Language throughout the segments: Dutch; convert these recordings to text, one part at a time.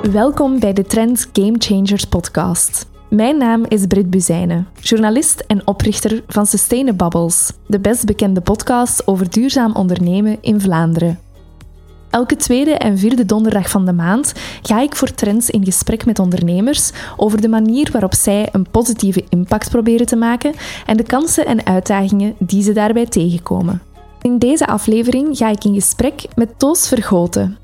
Welkom bij de Trends Game Changers podcast. Mijn naam is Brit Buzijnen, journalist en oprichter van Sustainabubbles, de best bekende podcast over duurzaam ondernemen in Vlaanderen. Elke tweede en vierde donderdag van de maand ga ik voor Trends in gesprek met ondernemers over de manier waarop zij een positieve impact proberen te maken en de kansen en uitdagingen die ze daarbij tegenkomen. In deze aflevering ga ik in gesprek met Toos Vergoten,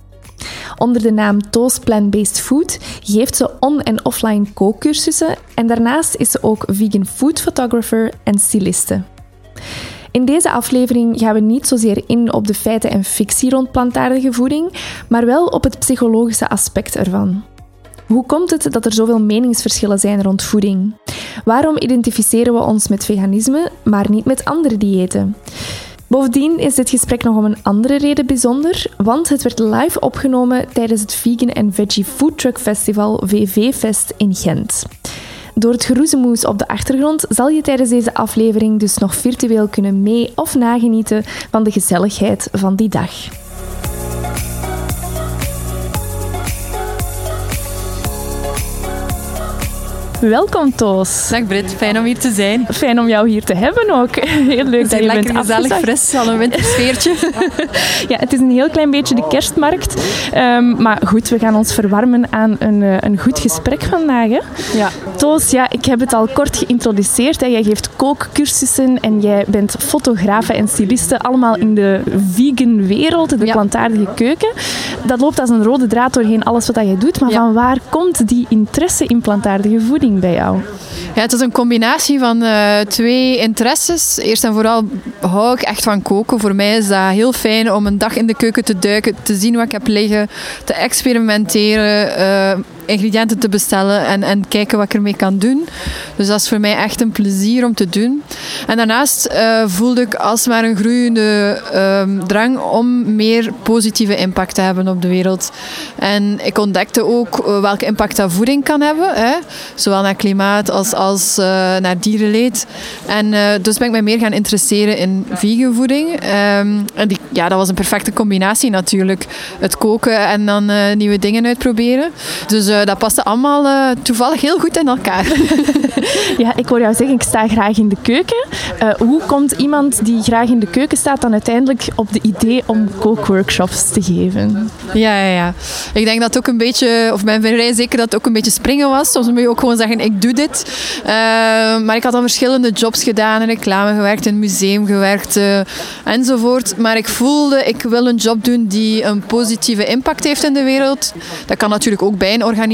Onder de naam Toos Plant-Based Food geeft ze on- en offline kookcursussen en daarnaast is ze ook vegan food photographer en styliste. In deze aflevering gaan we niet zozeer in op de feiten en fictie rond plantaardige voeding, maar wel op het psychologische aspect ervan. Hoe komt het dat er zoveel meningsverschillen zijn rond voeding? Waarom identificeren we ons met veganisme, maar niet met andere diëten? Bovendien is dit gesprek nog om een andere reden bijzonder, want het werd live opgenomen tijdens het Vegan Veggie Food Truck Festival VV-fest in Gent. Door het geroezemoes op de achtergrond zal je tijdens deze aflevering dus nog virtueel kunnen mee- of nagenieten van de gezelligheid van die dag. Welkom Toos. Dag Brit, fijn om hier te zijn. Fijn om jou hier te hebben ook. Heel leuk dat je lekker bent gezellig, fris, al een wintersfeertje. Ja, het is een heel klein beetje de kerstmarkt. Ehm, maar goed, we gaan ons verwarmen aan een, eh, een goed gesprek vandaag. Hè? ja. Toos, ja, ik heb het al kort geïntroduceerd. Hè. Jij geeft kookcursussen en jij bent fotografe en styliste. Allemaal in de vegan wereld, de Ja. plantaardige keuken. Dat loopt als een rode draad doorheen alles wat jij doet. Maar Ja. van waar komt die interesse in plantaardige voeding bij jou? ja, het is een combinatie van eh, twee interesses. Eerst en vooral hou ik echt van koken. Voor mij is dat heel fijn om een dag in de keuken te duiken, te zien wat ik heb liggen, te experimenteren, eh, ingrediënten te bestellen en, en kijken wat ik ermee kan doen. Dus dat is voor mij echt een plezier om te doen. En daarnaast eh, voelde ik alsmaar een groeiende ehm, drang om meer positieve impact te hebben op de wereld. En ik ontdekte ook eh, welke impact dat voeding kan hebben. Hè? Zowel naar klimaat als, als eh, naar dierenleed. En dus ben ik mij meer gaan interesseren in vegan voeding. Ehm, en die, ja, dat was een perfecte combinatie natuurlijk. Het koken en dan nieuwe dingen uitproberen. Dus eh, dat paste allemaal eh, toevallig heel goed in elkaar. Ja, ik hoor jou zeggen, ik sta graag in de keuken. Eh, hoe komt iemand die graag in de keuken staat dan uiteindelijk op de idee om kookworkshops te geven? Ja, ja, ja. Ik denk dat het ook een beetje, of ben vrij zeker dat het ook een beetje springen was. Soms moet je ook gewoon zeggen, ik doe dit. Maar ik had al verschillende jobs gedaan, in reclame gewerkt, in een museum gewerkt enzovoort. Maar ik voelde, ik wil een job doen die een positieve impact heeft in de wereld. Dat kan natuurlijk ook bij een organisatie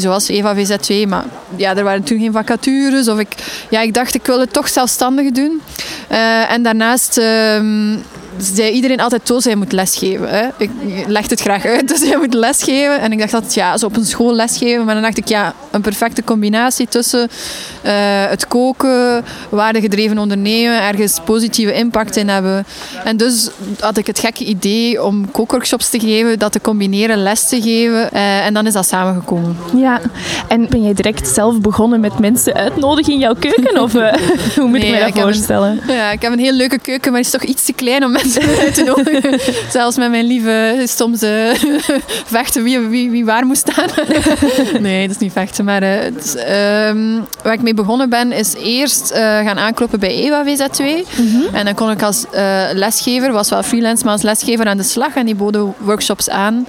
zoals Eva VZ2, maar ja, er waren toen geen vacatures. Of ik, ja, ik dacht, ik wil het toch zelfstandig doen. Eh, en daarnaast... ehm, zei iedereen altijd, Toos, jij moet lesgeven. Hè? Ik leg het graag uit, dus jij moet lesgeven. En ik dacht dat ja, zo op een school lesgeven. Maar dan dacht ik, ja, een perfecte combinatie tussen eh, het koken, waardegedreven ondernemen, ergens positieve impact in hebben. En dus had ik het gekke idee om kookworkshops te geven, dat te combineren, les te geven. Eh, en dan is dat samengekomen. Ja, en ben jij direct zelf begonnen met mensen uitnodigen in jouw keuken? Of eh, hoe moet ik Nee, me dat ik heb een- voorstellen? Ja, ik heb een heel leuke keuken, maar die is toch iets te klein om mensen uit. Zelfs met mijn lieve soms vechten wie, wie, wie waar moet staan. nee, dat is niet vechten. Maar eh, ehm, waar ik mee begonnen ben, is eerst eh, gaan aankloppen bij EWA VZ2. En dan kon ik als eh, lesgever, was wel freelance, maar als lesgever aan de slag. En die boden workshops aan.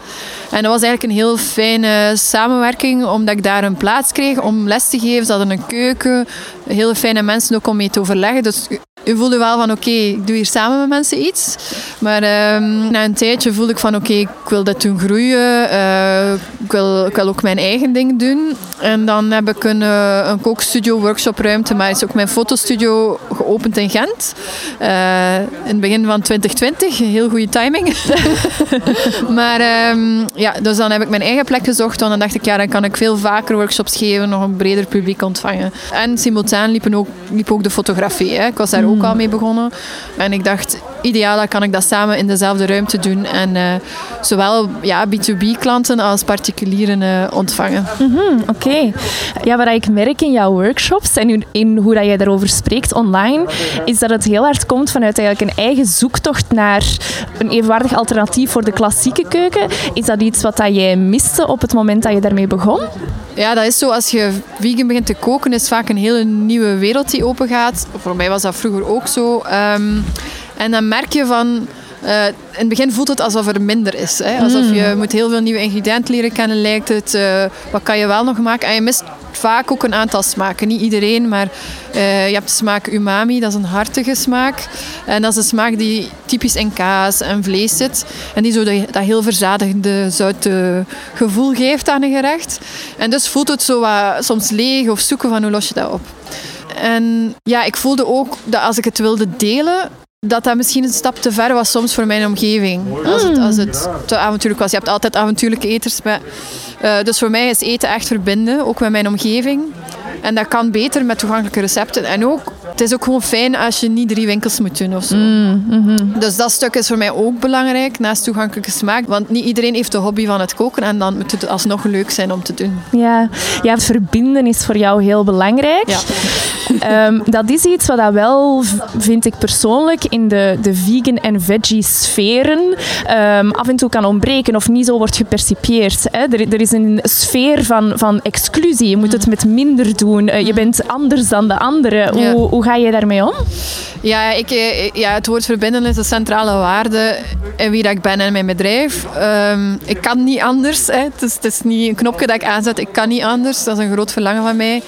En dat was eigenlijk een heel fijne samenwerking, omdat ik daar een plaats kreeg om les te geven. Ze hadden een keuken, hele fijne mensen ook om mee te overleggen. Dus u voelde wel van oké, ik doe hier samen met mensen iets. Maar ehm, na een tijdje voelde ik van oké, ik wil dit doen groeien. Eh, ik, wil, ik wil ook mijn eigen ding doen. En dan heb ik een, eh, een kookstudio, workshopruimte, maar is ook mijn fotostudio geopend in Gent. Eh, in het begin van 2020, heel goede timing. maar ehm, ja, dus dan heb ik mijn eigen plek gezocht. Want dan dacht ik, ja, dan kan ik veel vaker workshops geven, nog een breder publiek ontvangen. En simultaan liepen ook, liep ook de fotografie. Hè. Ik was daar ook ook al mee begonnen. En ik dacht, ideaal dan kan ik dat samen in dezelfde ruimte doen. En eh, zowel ja, B2B-klanten als particulieren eh, ontvangen. Oké. Ja, wat ik merk in jouw workshops en in, hoe dat jij daarover spreekt online, is dat het heel hard komt vanuit eigenlijk een eigen zoektocht naar een evenwaardig alternatief voor de klassieke keuken. Is dat iets wat dat jij miste op het moment dat je daarmee begon? Ja, dat is zo. Als je vegan begint te koken, is vaak een hele nieuwe wereld die open gaat. Voor mij was dat vroeger ook zo. Ehm, en dan merk je van... eh, in het begin voelt het alsof er minder is. Hè? Alsof je moet heel veel nieuwe ingrediënten leren kennen, lijkt het. Eh, wat kan je wel nog maken? En je mist vaak ook een aantal smaken. Niet iedereen, maar eh, je hebt de smaak umami, dat is een hartige smaak. En dat is een smaak die typisch in kaas en vlees zit. En die zo dat, dat heel verzadigende, zoute gevoel geeft aan een gerecht. En dus voelt het zo wat, soms leeg of zoeken van hoe los je dat op. En ja, ik voelde ook dat als ik het wilde delen, dat dat misschien een stap te ver was soms voor mijn omgeving. Als het, als het te avontuurlijk was. Je hebt altijd avontuurlijke eters. Maar, eh, dus voor mij is eten echt verbinden, ook met mijn omgeving. En dat kan beter met toegankelijke recepten. En ook, het is ook gewoon fijn als je niet drie winkels moet doen of zo. Dus dat stuk is voor mij ook belangrijk, naast toegankelijke smaak. Want niet iedereen heeft de hobby van het koken en dan moet het alsnog leuk zijn om te doen. Ja, ja het verbinden is voor jou heel belangrijk. Ja. Ehm, dat is iets wat dat wel, vind ik persoonlijk, in de, de vegan en veggie sferen ehm, af en toe kan ontbreken of niet zo wordt gepercipieerd. Hè. Er, er is een sfeer van, van exclusie. Je moet het met minder doen. Eh, je bent anders dan de anderen. Ja. Hoe, hoe ga je daarmee om? Ja, ik, eh, ja, het woord verbinden is een centrale waarde in wie dat ik ben en mijn bedrijf. Ehm, ik kan niet anders. Hè. Het, is, het is niet een knopje dat ik aanzet. Ik kan niet anders. Dat is een groot verlangen van mij.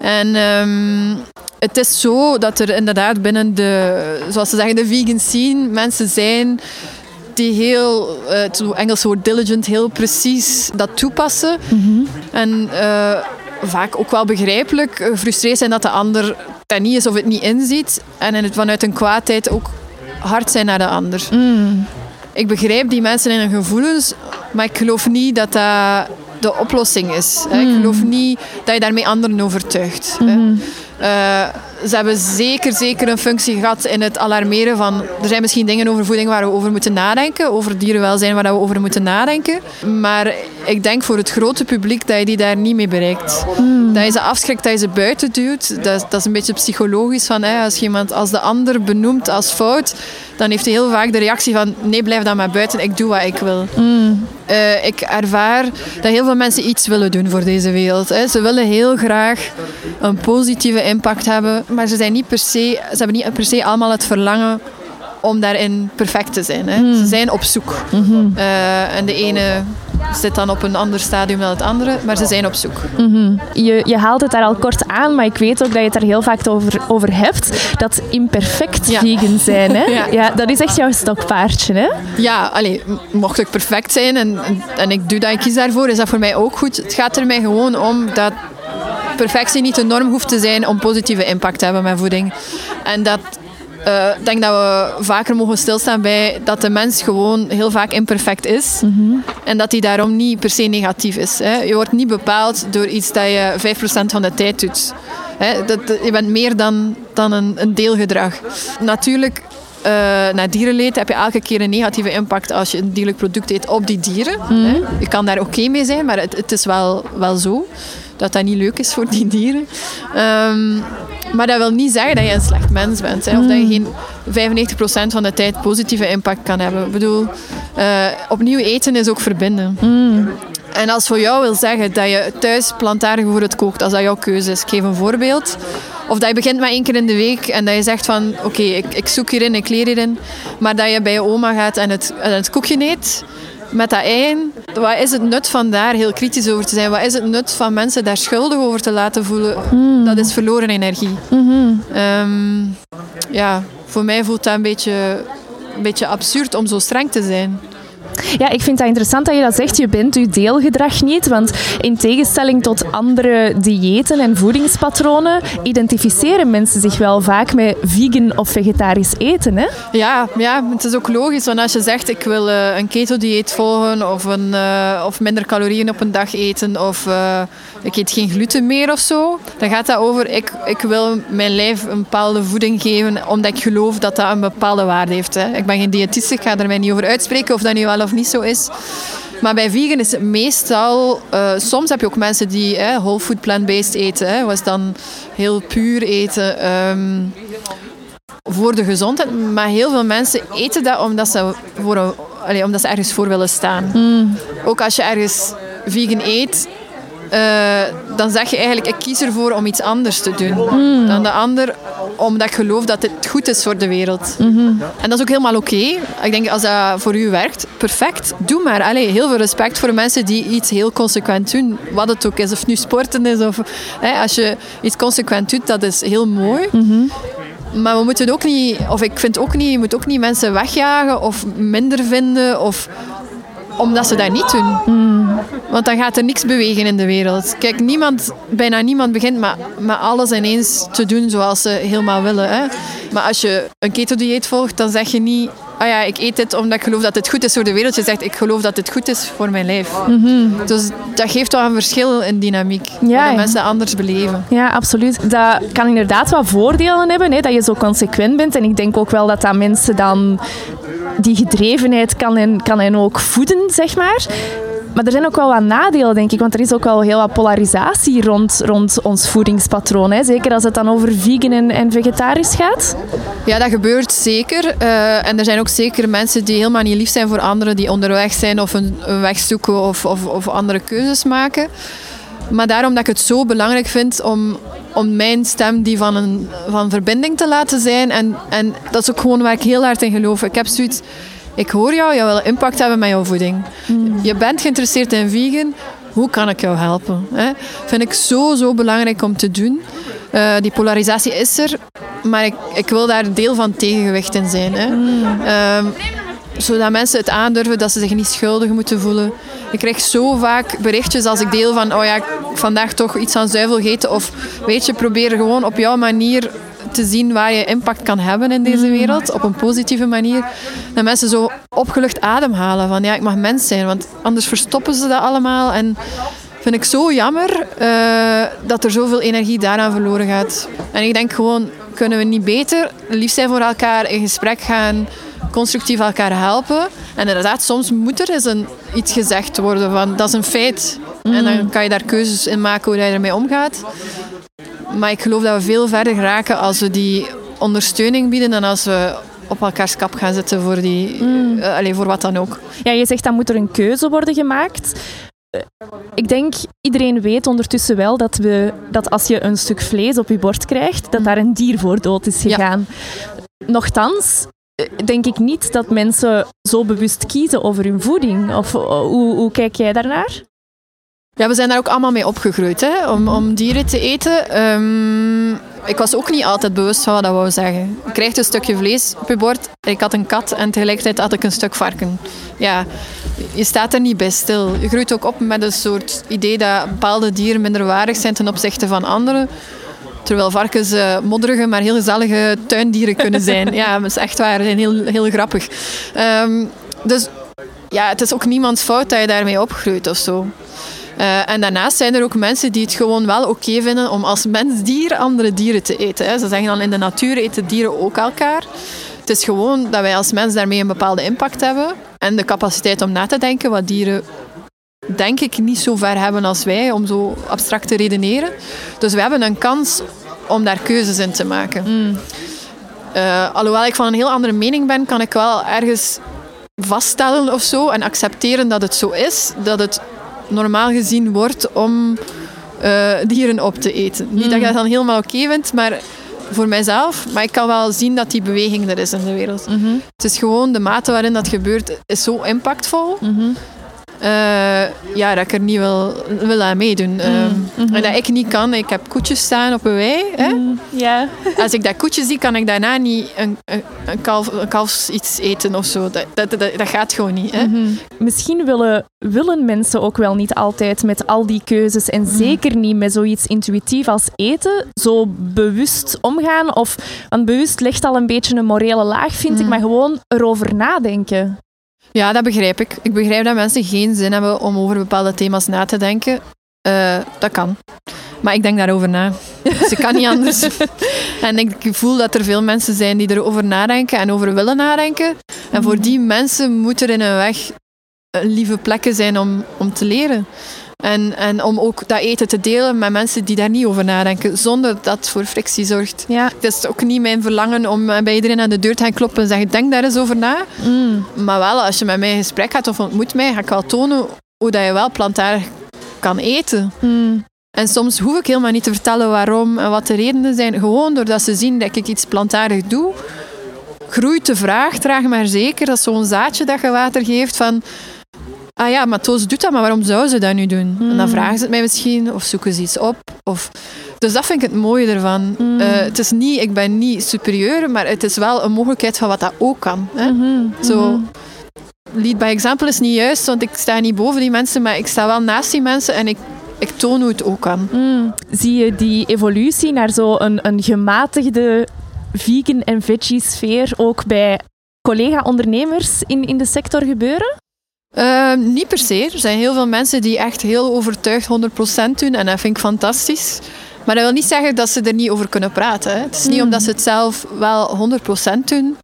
En ehm, het is zo dat er inderdaad binnen de, zoals ze zeggen, de vegan scene mensen zijn die heel, eh, het Engelse woord diligent, heel precies dat toepassen. En eh, vaak ook wel begrijpelijk eh, gefrustreerd zijn dat de ander dat niet is of het niet inziet. En in het, vanuit een kwaadheid ook hard zijn naar de ander. Ik begrijp die mensen in hun gevoelens, maar ik geloof niet dat dat de oplossing is. Ik geloof niet dat je daarmee anderen overtuigt. Eh, ze hebben zeker, zeker een functie gehad in het alarmeren van... Er zijn misschien dingen over voeding waar we over moeten nadenken. Over dierenwelzijn waar we over moeten nadenken. Maar ik denk voor het grote publiek dat je die daar niet mee bereikt. Dat je ze afschrikt, dat je ze buiten duwt. Dat, dat is een beetje psychologisch. Van, hè, als iemand als de ander benoemt als fout... Dan heeft hij heel vaak de reactie van... Nee, blijf dan maar buiten. Ik doe wat ik wil. Eh, ik ervaar dat heel veel mensen iets willen doen voor deze wereld. Hè. Ze willen heel graag een positieve impact hebben, maar ze, zijn niet per se, ze hebben niet per se allemaal het verlangen om daarin perfect te zijn. Hè. Ze zijn op zoek. Eh, en de ene zit dan op een ander stadium dan het andere, maar ze zijn op zoek. Je, je haalt het daar al kort aan, maar ik weet ook dat je het daar heel vaak over, over hebt. Dat imperfect Ja. vegan zijn. Hè? Ja. Ja, dat is echt jouw stokpaardje. Hè? Ja, allee, mocht ik perfect zijn en, en- en ik doe dat, ik kies daarvoor, is dat voor mij ook goed. Het gaat er mij gewoon om dat perfectie niet de norm hoeft te zijn om positieve impact te hebben met voeding. En dat eh, ik denk dat we vaker mogen stilstaan bij dat de mens gewoon heel vaak imperfect is. En dat die daarom niet per se negatief is. Hè. Je wordt niet bepaald door iets dat je 5% van de tijd doet. Hè. Dat, je bent meer dan, dan een, een deelgedrag. Natuurlijk, eh naar dierenleed heb je elke keer een negatieve impact als je een dierlijk product eet op die dieren. Hè. Je kan daar oké mee zijn, maar het, het is wel, wel zo dat dat niet leuk is voor die dieren. Ehm, maar dat wil niet zeggen dat je een slecht mens bent. Hè, of dat je geen 95% van de tijd positieve impact kan hebben. Ik bedoel, eh, opnieuw eten is ook verbinden. En als voor jou wil zeggen dat je thuis plantaardig voor het kookt, als dat jouw keuze is. Ik geef een voorbeeld. Of dat je begint met één keer in de week en dat je zegt van oké, ik, ik zoek hierin, ik leer hierin. Maar dat je bij je oma gaat en het, en het koekje eet met dat in. Wat is het nut van daar heel kritisch over te zijn? Wat is het nut van mensen daar schuldig over te laten voelen? Dat is verloren energie. Ehm, ja, voor mij voelt dat een beetje, een beetje absurd om zo streng te zijn. Ja, ik vind dat interessant dat je dat zegt. Je bent je deelgedrag niet, want in tegenstelling tot andere diëten en voedingspatronen identificeren mensen zich wel vaak met vegan of vegetarisch eten. Hè? Ja, ja, het is ook logisch. Want als je zegt ik wil uh, een keto-dieet volgen of, een, uh, of minder calorieën op een dag eten of uh, ik eet geen gluten meer of zo, dan gaat dat over ik, ik wil mijn lijf een bepaalde voeding geven omdat ik geloof dat dat een bepaalde waarde heeft. Hè. Ik ben geen diëtist, ik ga er mij niet over uitspreken of dat nu wel of niet zo is. Maar bij vegan is het meestal... Uh, soms heb je ook mensen die hè, whole food plant-based eten. Hè, was dan heel puur eten. Um, voor de gezondheid. Maar heel veel mensen eten dat omdat ze, voor een, allez, omdat ze ergens voor willen staan. Mm. Ook als je ergens vegan eet, uh, dan zeg je eigenlijk, ik kies ervoor om iets anders te doen mm. dan de ander, omdat ik geloof dat het goed is voor de wereld. Mm -hmm. En dat is ook helemaal oké. Okay. Ik denk, als dat voor u werkt, perfect, doe maar. Allee, heel veel respect voor mensen die iets heel consequent doen, wat het ook is, of het nu sporten is, of hè, als je iets consequent doet, dat is heel mooi. Mm -hmm. Maar we moeten ook niet, of ik vind ook niet, je moet ook niet mensen wegjagen of minder vinden of omdat ze dat niet doen. Mm. Want dan gaat er niks bewegen in de wereld. Kijk, niemand, bijna niemand begint met, alles ineens te doen zoals ze helemaal willen. Hè. Maar als je een keto-dieet volgt, dan zeg je niet... Ah ja, ik eet dit omdat ik geloof dat het goed is voor de wereld. Je zegt, ik geloof dat het goed is voor mijn lijf. Mm -hmm. Dus dat geeft wel een verschil in dynamiek. Ja, dat mensen anders beleven. Ja, absoluut. Dat kan inderdaad wat voordelen hebben, hè, dat je zo consequent bent. En ik denk ook wel dat dat mensen dan die gedrevenheid kan hen, kan hen ook voeden, zeg maar. Maar er zijn ook wel wat nadelen, denk ik. Want er is ook wel heel wat polarisatie rond, rond ons voedingspatroon. Hè. Zeker als het dan over vegan en, en vegetarisch gaat. Ja, dat gebeurt zeker. Uh, en er zijn ook zeker mensen die helemaal niet lief zijn voor anderen, die onderweg zijn of een, een weg zoeken of, of, of andere keuzes maken. Maar daarom dat ik het zo belangrijk vind om, om mijn stem die van, een, van verbinding te laten zijn. En, en dat is ook gewoon waar ik heel hard in geloof. Ik heb zoiets... Ik hoor jou, je wil impact hebben met jouw voeding. Mm. Je bent geïnteresseerd in vegan. Hoe kan ik jou helpen? Hè? Vind ik zo, zo belangrijk om te doen. Uh, die polarisatie is er, maar ik, ik wil daar deel van tegengewicht in zijn. Hè? Mm. Um, zodat mensen het aandurven, dat ze zich niet schuldig moeten voelen. Ik krijg zo vaak berichtjes als ik deel van, oh ja, ik vandaag toch iets aan zuivel gegeten. Of weet je, probeer gewoon op jouw manier te zien waar je impact kan hebben in deze wereld, op een positieve manier. Dat mensen zo opgelucht ademhalen van, ja, ik mag mens zijn, want anders verstoppen ze dat allemaal. En vind ik zo jammer uh, dat er zoveel energie daaraan verloren gaat. En ik denk gewoon, kunnen we niet beter lief zijn voor elkaar, in gesprek gaan constructief elkaar helpen. En inderdaad, soms moet er eens een, iets gezegd worden van dat is een feit. En dan kan je daar keuzes in maken hoe je ermee omgaat. Maar ik geloof dat we veel verder geraken als we die ondersteuning bieden en als we op elkaars kap gaan zitten voor, die, mm. uh, allez, voor wat dan ook. Ja, je zegt dan moet er een keuze worden gemaakt. Ik denk, iedereen weet ondertussen wel dat, we, dat als je een stuk vlees op je bord krijgt, dat daar een dier voor dood is gegaan. Ja. Nochtans denk ik niet dat mensen zo bewust kiezen over hun voeding. Of hoe, hoe kijk jij daarnaar? Ja, we zijn daar ook allemaal mee opgegroeid, hè? Om, om dieren te eten. Um, ik was ook niet altijd bewust van wat dat wou zeggen. Je krijgt een stukje vlees op je bord. Ik had een kat en tegelijkertijd had ik een stuk varken. Ja, je staat er niet bij stil. Je groeit ook op met een soort idee dat bepaalde dieren minderwaardig zijn ten opzichte van andere. Terwijl varkens uh, modderige, maar heel gezellige tuindieren kunnen zijn. ja, dat is echt waar. Ze zijn heel, heel grappig. Um, dus ja, het is ook niemands fout dat je daarmee opgroeit of zo. Uh, en daarnaast zijn er ook mensen die het gewoon wel oké okay vinden om als mens-dier andere dieren te eten. Hè. Ze zeggen dan in de natuur eten dieren ook elkaar. Het is gewoon dat wij als mens daarmee een bepaalde impact hebben. En de capaciteit om na te denken wat dieren denk ik niet zo ver hebben als wij om zo abstract te redeneren. Dus we hebben een kans om daar keuzes in te maken. Mm. Uh, alhoewel ik van een heel andere mening ben, kan ik wel ergens vaststellen of zo en accepteren dat het zo is, dat het normaal gezien wordt om uh, dieren op te eten. Niet dat je dat dan helemaal oké okay vindt, maar voor mijzelf. Maar ik kan wel zien dat die beweging er is in de wereld. Mm -hmm. Het is gewoon de mate waarin dat gebeurt, is zo impactvol. Mm -hmm. Eh, ja, dat ik er niet wil, wil aan meedoen. Mm, Ehm, mhm. En dat ik niet kan. Ik heb koetjes staan op een wei. Hè? Ja. Als ik dat koetje zie, kan ik daarna niet een, een, een, kalf, een kalfs iets eten of zo. Dat, dat, dat, dat gaat gewoon niet. Hè? Mhm. Misschien willen, willen mensen ook wel niet altijd met al die keuzes en zeker niet met zoiets intuïtief als eten zo bewust omgaan. Of, want bewust ligt al een beetje een morele laag, vind ik, Mhm. maar gewoon erover nadenken. Ja, dat begrijp ik. Ik begrijp dat mensen geen zin hebben om over bepaalde thema's na te denken. Eh, dat kan. Maar ik denk daarover na. Dus ik kan niet anders. En ik voel dat er veel mensen zijn die erover nadenken en over willen nadenken. En voor die mensen moet er in een weg lieve plekken zijn om, om te leren. En, en om ook dat eten te delen met mensen die daar niet over nadenken, zonder dat het voor frictie zorgt. Ja. Het is ook niet mijn verlangen om eh, bij iedereen aan de deur te gaan kloppen en zeggen: Denk daar eens over na. Mm. Maar wel, als je met mij in gesprek gaat of ontmoet mij, ga ik wel tonen hoe dat je wel plantaardig kan eten. Mm. En soms hoef ik helemaal niet te vertellen waarom en wat de redenen zijn. Gewoon doordat ze zien dat ik iets plantaardig doe, groeit de vraag, traag maar zeker. Dat is zo'n zaadje dat je water geeft van... Ah ja, maar Toos doet dat, maar waarom zou ze dat nu doen? En dan Mm. vragen ze het mij misschien, of zoeken ze iets op. Of... Dus dat vind ik het mooie ervan. Mm. Eh, het is niet, ik ben niet superieur, maar het is wel een mogelijkheid van wat dat ook kan. Hè? Mhm. Zo, Mhm. lead by example is niet juist, want ik sta niet boven die mensen, maar ik sta wel naast die mensen en ik, ik toon hoe het ook kan. Mm. Zie je die evolutie naar zo'n een, een gematigde vegan en veggie sfeer ook bij collega-ondernemers in, in de sector gebeuren? Ehm, niet per se. Er zijn heel veel mensen die echt heel overtuigd 100% doen en dat vind ik fantastisch. Maar dat wil niet zeggen dat ze er niet over kunnen praten. Hè. Het is niet Mm. omdat ze het zelf wel 100% doen,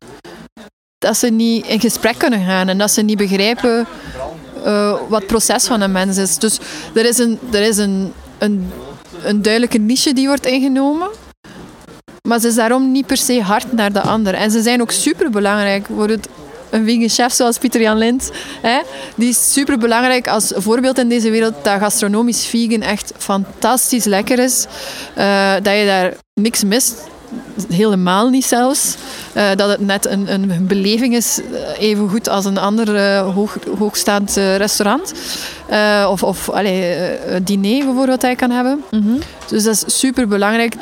dat ze niet in gesprek kunnen gaan en dat ze niet begrijpen eh, wat het proces van een mens is. Dus er is een, er is een, een, een duidelijke niche die wordt ingenomen. Maar ze is daarom niet per se hard naar de ander. En ze zijn ook super belangrijk. Bijvoorbeeld een vegan chef zoals Pieter Jan Lind. Hè, die is super belangrijk als voorbeeld in deze wereld dat gastronomisch vegan echt fantastisch lekker is. Eh, dat je daar niks mist. Helemaal niet zelfs. Eh, dat het net een, een beleving is, eh, even goed als een ander hoog, hoogstaand restaurant. Of of allee, diner bijvoorbeeld dat hij kan hebben. Mhm. Dus dat is super belangrijk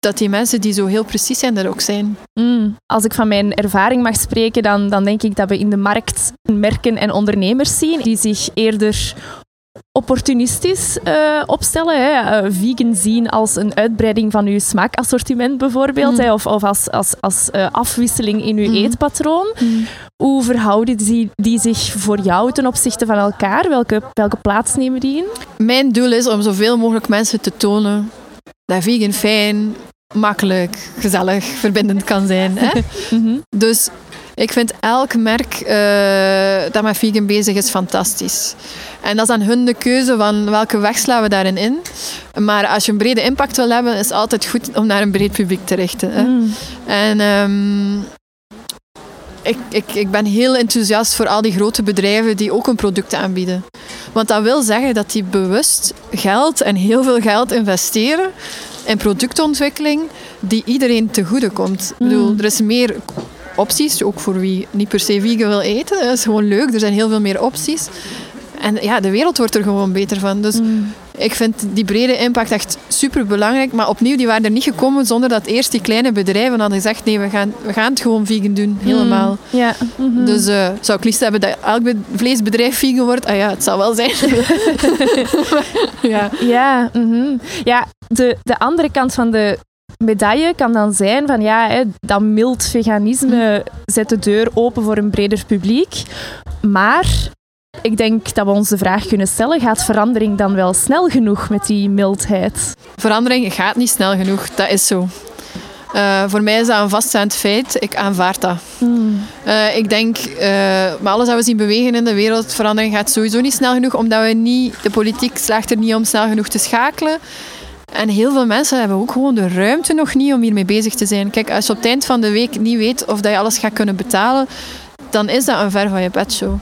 dat die mensen die zo heel precies zijn, er ook zijn. Mm. Als ik van mijn ervaring mag spreken, dan, dan denk ik dat we in de markt merken en ondernemers zien die zich eerder opportunistisch eh, opstellen. Hè. Eh, vegan zien als een uitbreiding van uw smaakassortiment bijvoorbeeld, Mm. hè, of, of als, als, als eh, afwisseling in uw Mm. eetpatroon. Hoe verhouden die, die zich voor jou ten opzichte van elkaar? Welke, welke plaats nemen die in? Mijn doel is om zoveel mogelijk mensen te tonen dat vegan fijn, makkelijk, gezellig, verbindend kan zijn. Hè? Mhm. Dus ik vind elk merk eh, dat met vegan bezig is fantastisch. En dat is aan hun de keuze van welke weg slaan we daarin in. Maar als je een brede impact wil hebben, is het altijd goed om naar een breed publiek te richten. Hè? Mm. En ehm, ik, ik, ik ben heel enthousiast voor al die grote bedrijven die ook een product aanbieden. Want dat wil zeggen dat die bewust geld en heel veel geld investeren in productontwikkeling die iedereen te goede komt. Ik bedoel, Mm. er is meer opties, ook voor wie niet per se vegan wil eten. Dat is gewoon leuk, er zijn heel veel meer opties. En ja, de wereld wordt er gewoon beter van. Dus Mm. ik vind die brede impact echt super belangrijk. Maar opnieuw, die waren er niet gekomen zonder dat eerst die kleine bedrijven hadden gezegd: nee, we gaan, we gaan het gewoon vegan doen, helemaal. Mm. Ja. mhm. Dus eh, zou ik liefst hebben dat elk be- vleesbedrijf vegan wordt? Ah ja, het zal wel zijn. ja. Ja, mhm. ja de, de andere kant van de medaille kan dan zijn van ja, hè, dat mild veganisme zet de deur open voor een breder publiek. Maar ik denk dat we ons de vraag kunnen stellen, gaat verandering dan wel snel genoeg met die mildheid? Verandering gaat niet snel genoeg, dat is zo. Eh, voor mij is dat een vaststaand feit. Ik aanvaard dat. Hmm. Eh, ik denk, eh maar alles wat we zien bewegen in de wereld, verandering gaat sowieso niet snel genoeg, omdat we niet, de politiek slaagt er niet om snel genoeg te schakelen. En heel veel mensen hebben ook gewoon de ruimte nog niet om hiermee bezig te zijn. Kijk, als je op het eind van de week niet weet of dat je alles gaat kunnen betalen, dan is dat een ver van je bedshow.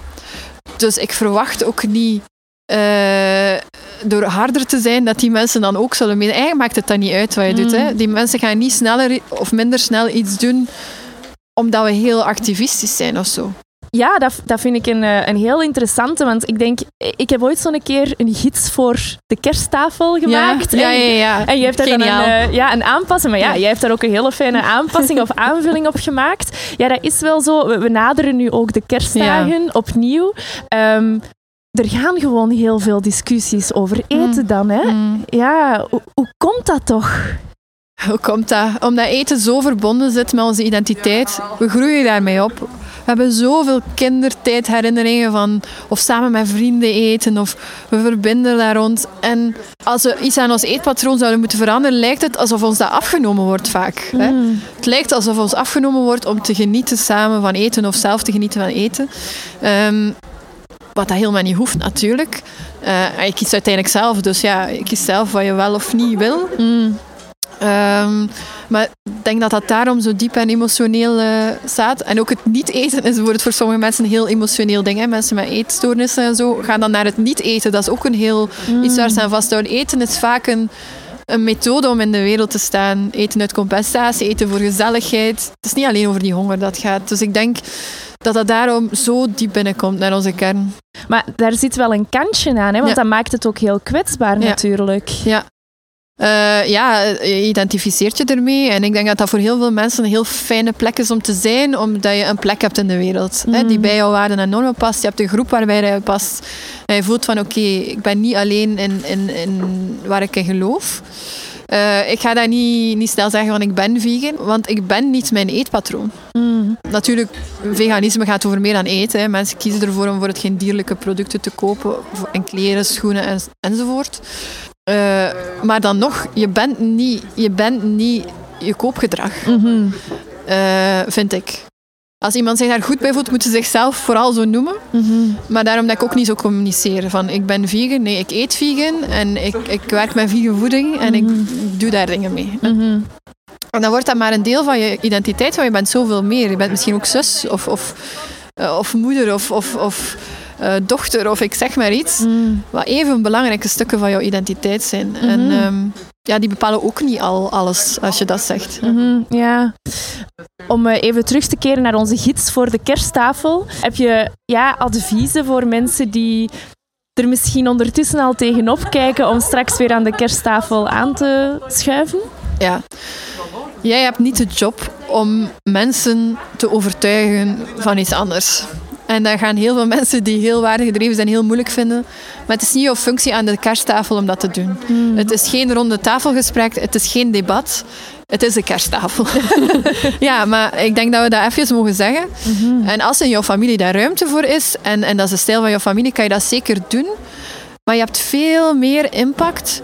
Dus ik verwacht ook niet eh, door harder te zijn dat die mensen dan ook zullen mee. Eigenlijk maakt het dan niet uit wat je doet. Hè? Die mensen gaan niet sneller of minder snel iets doen omdat we heel activistisch zijn of zo. Ja, dat, dat vind ik een, eh, een heel interessante. Want ik denk, ik heb ooit zo'n keer een gids voor de kersttafel gemaakt. Ja, ja, ja. ja. En je hebt daar dan een, eh, ja, een aanpassing. Maar ja, Ja. jij hebt daar ook een hele fijne aanpassing of aanvulling op gemaakt. Ja, dat is wel zo. We, we naderen nu ook de kerstdagen opnieuw. Ehm, er gaan gewoon heel veel discussies over eten dan, hè? Mm. Ja, hoe, hoe komt dat toch? Hoe komt dat? Omdat eten zo verbonden zit met onze identiteit. We groeien daarmee op. We hebben zoveel kindertijdherinneringen van of samen met vrienden eten of we verbinden daar rond. En als we iets aan ons eetpatroon zouden moeten veranderen, lijkt het alsof ons dat afgenomen wordt vaak. Hè? Mm. Het lijkt alsof ons afgenomen wordt om te genieten samen van eten of zelf te genieten van eten. Ehm, wat dat helemaal niet hoeft natuurlijk. Eh, je kiest uiteindelijk zelf, dus ja, je kiest zelf wat je wel of niet wil. Mm. Ehm, maar ik denk dat dat daarom zo diep en emotioneel eh, staat. En ook het niet eten is bijvoorbeeld voor sommige mensen een heel emotioneel ding. Hè. Mensen met eetstoornissen en zo gaan dan naar het niet eten. Dat is ook een heel iets waar ze aan vasthouden. Eten is vaak een, een methode om in de wereld te staan. Eten uit compensatie, eten voor gezelligheid. Het is niet alleen over die honger dat gaat. Dus ik denk dat dat daarom zo diep binnenkomt naar onze kern. Maar daar zit wel een kantje aan, hè? want Ja. dat maakt het ook heel kwetsbaar Ja. natuurlijk. Ja. Eh, ja, je identificeert je ermee. En ik denk dat dat voor heel veel mensen een heel fijne plek is om te zijn, omdat je een plek hebt in de wereld. Hè, die Mhm. bij jouw waarden en normen past. Je hebt een groep waarbij je past. En je voelt van, oké, ik ben niet alleen in, in, in waar ik in geloof. Eh, ik ga daar niet, niet snel zeggen van ik ben vegan, want ik ben niet mijn eetpatroon. Mm. Natuurlijk, veganisme gaat over meer dan eten. Hè. Mensen kiezen ervoor om voor het geen dierlijke producten te kopen. En kleren, schoenen en, enzovoort. Eh, maar dan nog, je bent niet je, bent niet je koopgedrag, Mhm. eh, vind ik. Als iemand zich daar goed bij voelt, moet ze zichzelf vooral zo noemen. Mhm. Maar daarom dat ik ook niet zo communiceer van ik ben vegan. Nee, ik eet vegan en ik, ik werk met vegan voeding en ik doe daar dingen mee. Mhm. En dan wordt dat maar een deel van je identiteit, want je bent zoveel meer. Je bent misschien ook zus of, of, eh, of moeder of, of, of eh, dochter of ik zeg maar iets. Mm. Wat even belangrijke stukken van jouw identiteit zijn. En Mhm. ehm, ja, die bepalen ook niet al alles als je dat zegt. Mhm, ja. Om eh, even terug te keren naar onze gids voor de kersttafel. Heb je ja, adviezen voor mensen die er misschien ondertussen al tegenop kijken om straks weer aan de kersttafel aan te schuiven? Ja. Jij hebt niet de job om mensen te overtuigen van iets anders. En daar gaan heel veel mensen die heel waardegedreven zijn heel moeilijk vinden. Maar het is niet jouw functie aan de kersttafel om dat te doen. Het is geen ronde tafelgesprek, het is geen debat. Het is een kersttafel. ja, maar ik denk dat we dat even mogen zeggen. En als in jouw familie daar ruimte voor is, en, en dat is de stijl van jouw familie, kan je dat zeker doen. Maar je hebt veel meer impact,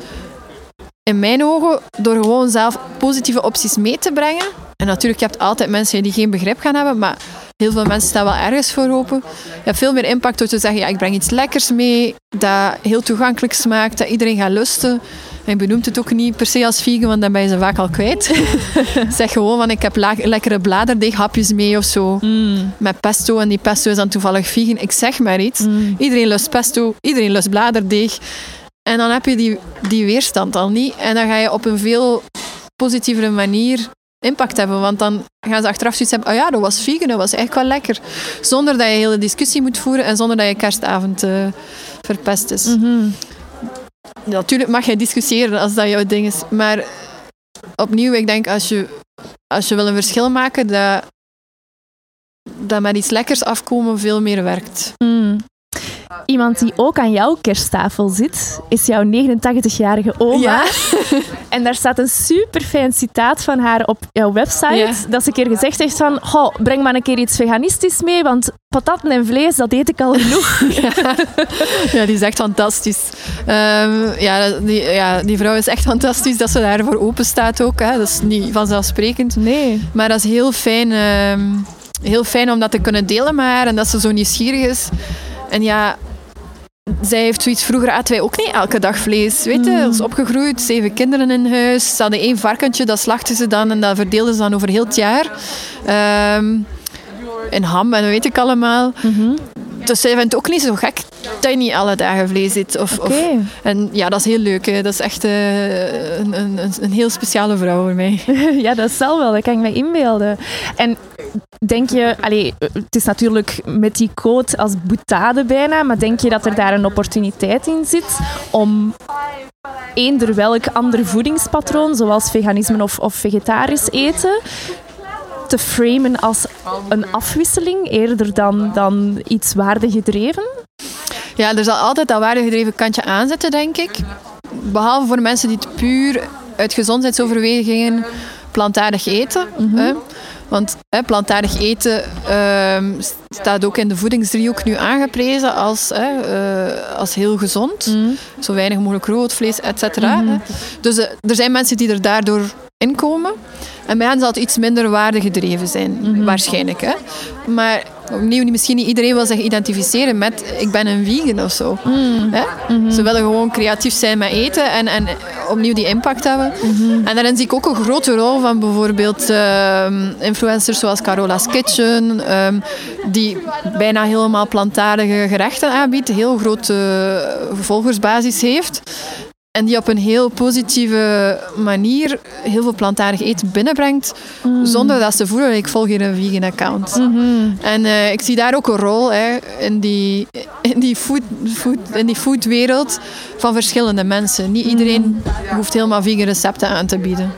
in mijn ogen, door gewoon zelf positieve opties mee te brengen. En natuurlijk, je hebt altijd mensen die geen begrip gaan hebben, maar heel veel mensen staan wel ergens voor open. Je hebt veel meer impact door te zeggen, ja, ik breng iets lekkers mee, dat heel toegankelijk smaakt, dat iedereen gaat lusten. En benoemt het ook niet per se als vegan, want dan ben je ze vaak al kwijt. zeg gewoon van, ik heb lekkere bladerdeeghapjes mee of zo. Met pesto, en die pesto is dan toevallig vegan. Ik zeg maar iets. Iedereen lust pesto, iedereen lust bladerdeeg. En dan heb je die, die weerstand al niet. En dan ga je op een veel positievere manier impact hebben. Want dan gaan ze achteraf zoiets hebben, oh ja, dat was vegan, dat was echt wel lekker. Zonder dat je hele discussie moet voeren en zonder dat je kerstavond eh, verpest is. Mhm. Natuurlijk mag je discussiëren als dat jouw ding is. Maar opnieuw, ik denk als je, als je wil een verschil maken, dat, dat met iets lekkers afkomen veel meer werkt. Mm. Iemand die ook aan jouw kersttafel zit, is jouw 89-jarige oma. Ja. En daar staat een super fijn citaat van haar op jouw website. Ja. Dat ze een keer gezegd heeft van, goh, breng maar een keer iets veganistisch mee, want patatten en vlees, dat eet ik al genoeg. Ja, die is echt fantastisch. Ehm, ja, die, ja, die vrouw is echt fantastisch dat ze daarvoor open staat ook. Hè. Dat is niet vanzelfsprekend. Nee. Maar dat is heel fijn, ehm, heel fijn om dat te kunnen delen met haar en dat ze zo nieuwsgierig is. En ja, zij heeft zoiets. Vroeger aten wij ook niet elke dag vlees. Weet je, dat is opgegroeid, zeven kinderen in huis. Ze hadden één varkentje, dat slachten ze dan en dat verdeelden ze dan over heel het jaar. Ehm en ham en dat weet ik allemaal. Dus zij vindt het ook niet zo gek dat je niet alle dagen vlees eet. Of, of, en ja, dat is heel leuk. Hè. Dat is echt eh, een, een, een- heel speciale vrouw voor mij. Ja, dat zal wel, dat kan ik me inbeelden. En denk je, allee, het is natuurlijk met die code als boetade bijna, maar denk je dat er daar een opportuniteit in zit om eender welk ander voedingspatroon, zoals veganisme of, of vegetarisch eten, te framen als een afwisseling eerder dan, dan iets waardegedreven? Ja, er zal altijd dat waardegedreven kantje aanzetten, denk ik. Behalve voor mensen die het puur uit gezondheidsoverwegingen plantaardig eten. hè. Want hè, plantaardig eten ehm, staat ook in de voedingsdriehoek nu aangeprezen als, hè, eh, als heel gezond. Zo weinig mogelijk rood vlees, et cetera. hè. Dus eh, er zijn mensen die er daardoor in komen. En bij hen zal het iets minder waardegedreven zijn, waarschijnlijk. Hè. Maar opnieuw, misschien niet iedereen wil zich identificeren met ik ben een vegan of zo. Hè? Ze willen gewoon creatief zijn met eten en, en opnieuw die impact hebben. En daarin zie ik ook een grote rol van bijvoorbeeld ehm, influencers zoals Carola's Kitchen, ehm, die bijna helemaal plantaardige gerechten aanbiedt, een heel grote volgersbasis heeft. En die op een heel positieve manier heel veel plantaardig eten binnenbrengt, zonder dat ze voelen, ik volg hier een vegan account. En eh, ik zie daar ook een rol hè, in die, in die, food, food, in die foodwereld van verschillende mensen. Niet iedereen hoeft helemaal vegan recepten aan te bieden.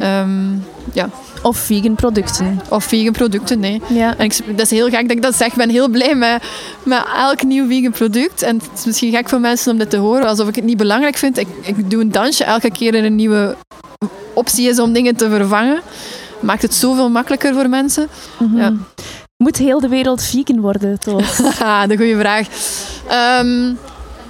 Ehm, ja. Of vegan producten. Of vegan producten, nee. Ja. En ik, dat is heel gek dat ik dat zeg. Ik ben heel blij met, met elk nieuw vegan product. En het is misschien gek voor mensen om dit te horen, alsof ik het niet belangrijk vind. Ik, ik doe een dansje elke keer er een nieuwe optie is om dingen te vervangen. Maakt het zoveel makkelijker voor mensen. Ja. Moet heel de wereld vegan worden, Toos? Haha, de goede vraag. Ehm,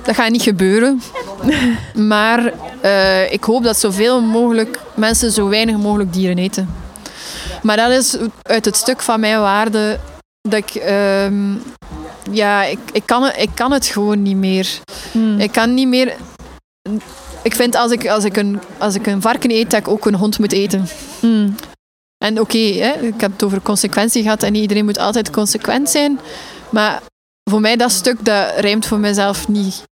dat gaat niet gebeuren. Maar eh, ik hoop dat zoveel mogelijk mensen zo weinig mogelijk dieren eten. Maar dat is uit het stuk van mijn waarde dat ik... ehm, ja, ik, ik, kan, het- ik kan het gewoon niet meer. Ik kan niet meer... Ik vind als ik, als, ik een, als ik een varken eet, dat ik ook een hond moet eten. Mm. En oké, ik heb het over consequentie gehad en iedereen moet altijd consequent zijn. Maar voor mij dat stuk, dat rijmt voor mijzelf niet.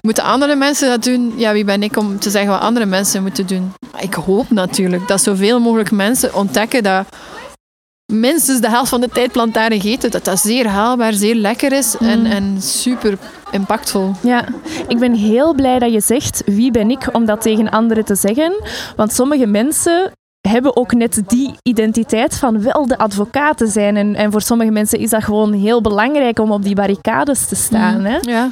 Moeten andere mensen dat doen? Ja, wie ben ik om te zeggen wat andere mensen moeten doen? Ik hoop natuurlijk dat zoveel mogelijk mensen ontdekken dat minstens de helft van de tijd plantaardig eten, dat dat zeer haalbaar, zeer lekker is en, en super impactvol. Ja, ik ben heel blij dat je zegt wie ben ik om dat tegen anderen te zeggen. Want sommige mensen hebben ook net die identiteit van wel de advocaat te zijn. En, en voor sommige mensen is dat gewoon heel belangrijk om op die barricades te staan. Hè? Ja.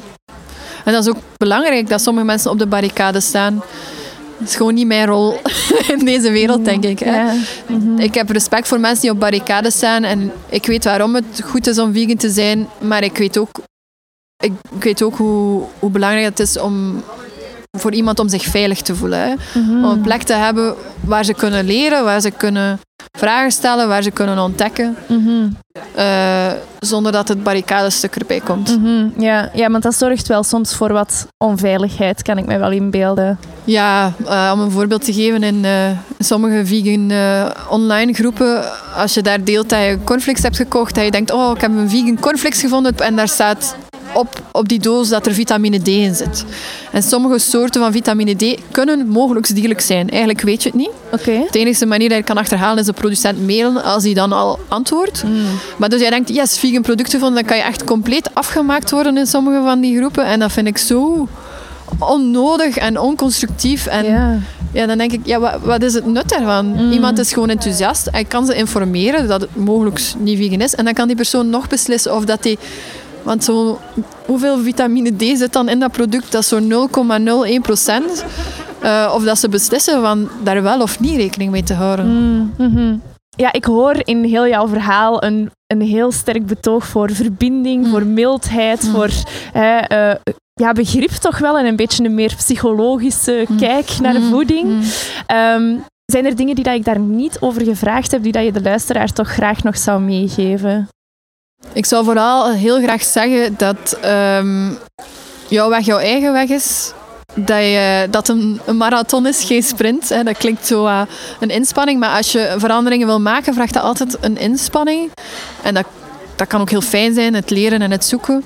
En dat is ook belangrijk dat sommige mensen op de barricade staan. Dat is gewoon niet mijn rol in deze wereld, denk ik. Hè. Ja. Ik heb respect voor mensen die op barricades staan en ik weet waarom het goed is om vegan te zijn, maar ik weet ook, ik, ik weet ook hoe, hoe belangrijk het is om voor iemand om zich veilig te voelen. Hè. Om een plek te hebben waar ze kunnen leren, waar ze kunnen vragen stellen, waar ze kunnen ontdekken, Mhm. eh, zonder dat het barricadestuk erbij komt. Mhm. Ja, ja, want dat zorgt wel soms voor wat onveiligheid, kan ik me wel inbeelden. Ja, eh, om een voorbeeld te geven, in eh, sommige vegan online groepen, als je daar deelt dat je cornflakes hebt gekocht, dat je denkt, oh, ik heb een vegan cornflakes gevonden en daar staat op, op die doos dat er vitamine D in zit. En sommige soorten van vitamine D kunnen mogelijk dierlijk zijn. Eigenlijk weet je het niet. Oké. De enige manier dat je kan achterhalen is de producent mailen als hij dan al antwoordt. Maar dus jij denkt, yes, vegan producten gevonden, dan kan je echt compleet afgemaakt worden in sommige van die groepen. En dat vind ik zo onnodig en onconstructief. En Ja. ja, dan denk ik, ja, wat, wat is het nut daarvan? Iemand is gewoon enthousiast. Hij kan ze informeren dat het mogelijk niet vegan is. En dan kan die persoon nog beslissen of dat hij... Want zo, hoeveel vitamine D zit dan in dat product? Dat is zo'n 0,01 procent. Eh, of dat ze beslissen van daar wel of niet rekening mee te houden. Mhm. Ja, ik hoor in heel jouw verhaal een, een heel sterk betoog voor verbinding, voor mildheid, voor hè, eh, ja, begrip toch wel en een beetje een meer psychologische kijk naar voeding. Ehm, zijn er dingen die dat ik daar niet over gevraagd heb, die dat je de luisteraar toch graag nog zou meegeven? Ik zou vooral heel graag zeggen dat ehm, jouw weg jouw eigen weg is. Dat, je, dat een, een marathon is, geen sprint. Hè. Dat klinkt zo uh, een inspanning, maar als je veranderingen wil maken, vraagt dat altijd een inspanning. En dat, dat kan ook heel fijn zijn, het leren en het zoeken.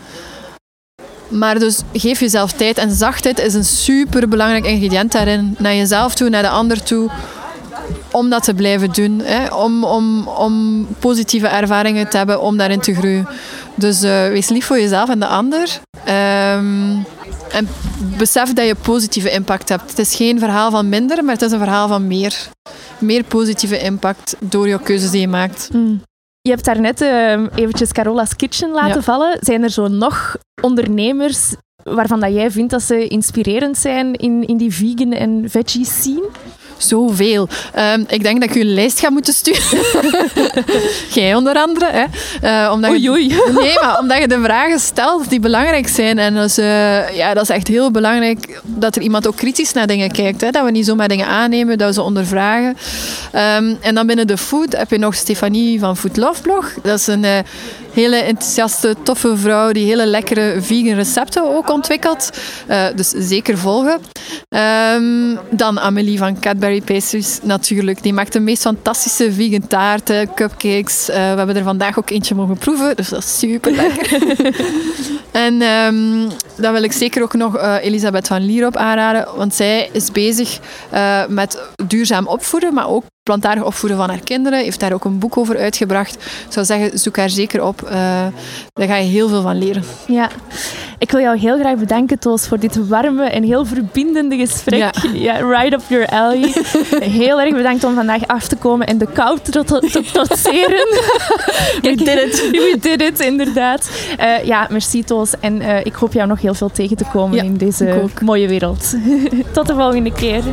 Maar dus geef jezelf tijd. En zachtheid is een super belangrijk ingrediënt daarin. Naar jezelf toe, naar de ander toe. Om dat te blijven doen. Hè? Om, om, om positieve ervaringen te hebben, om daarin te groeien. Dus uh, wees lief voor jezelf en de ander. Ehm, en besef dat je positieve impact hebt. Het is geen verhaal van minder, maar het is een verhaal van meer. Meer positieve impact door jouw keuzes die je maakt. Mm. Je hebt daarnet uh, eventjes Carola's Kitchen laten ja. vallen. Zijn er zo nog ondernemers waarvan dat jij vindt dat ze inspirerend zijn in, in die vegan en veggie scene? Zoveel. Um, ik denk dat ik u een lijst ga moeten sturen. Jij onder andere. Hè. Uh, omdat oei, oei. Je, nee, maar omdat je de vragen stelt die belangrijk zijn. En dus, uh, ja, dat is echt heel belangrijk dat er iemand ook kritisch naar dingen kijkt. Hè. Dat we niet zomaar dingen aannemen, dat we ze ondervragen. Um, en dan binnen de food heb je nog Stefanie van Food Love Blog. Dat is een... Uh, hele enthousiaste, toffe vrouw die hele lekkere vegan recepten ook ontwikkelt. Uh, dus zeker volgen. Um, dan Amelie van Cadbury Pastries natuurlijk. Die maakt de meest fantastische vegan taarten, cupcakes. Uh, we hebben er vandaag ook eentje mogen proeven, dus dat is super lekker. en um, dan wil ik zeker ook nog uh, Elisabeth van Lierop aanraden, want zij is bezig met duurzaam opvoeden, maar ook plantaardig opvoeden van haar kinderen. Heeft daar ook een boek over uitgebracht. Ik zou zeggen, zoek haar zeker op. Uh, daar ga je heel veel van leren. Ja. Ik wil jou heel graag bedanken, Toos, voor dit warme en heel verbindende gesprek. Ja. ja right up your alley. heel erg bedankt om vandaag af te komen en de kou te, te, trotseren. We did it. We did it, inderdaad. Uh, ja, merci, Toos. En uh, ik hoop jou nog heel veel tegen te komen ja, in deze mooie wereld. Tot de volgende keer.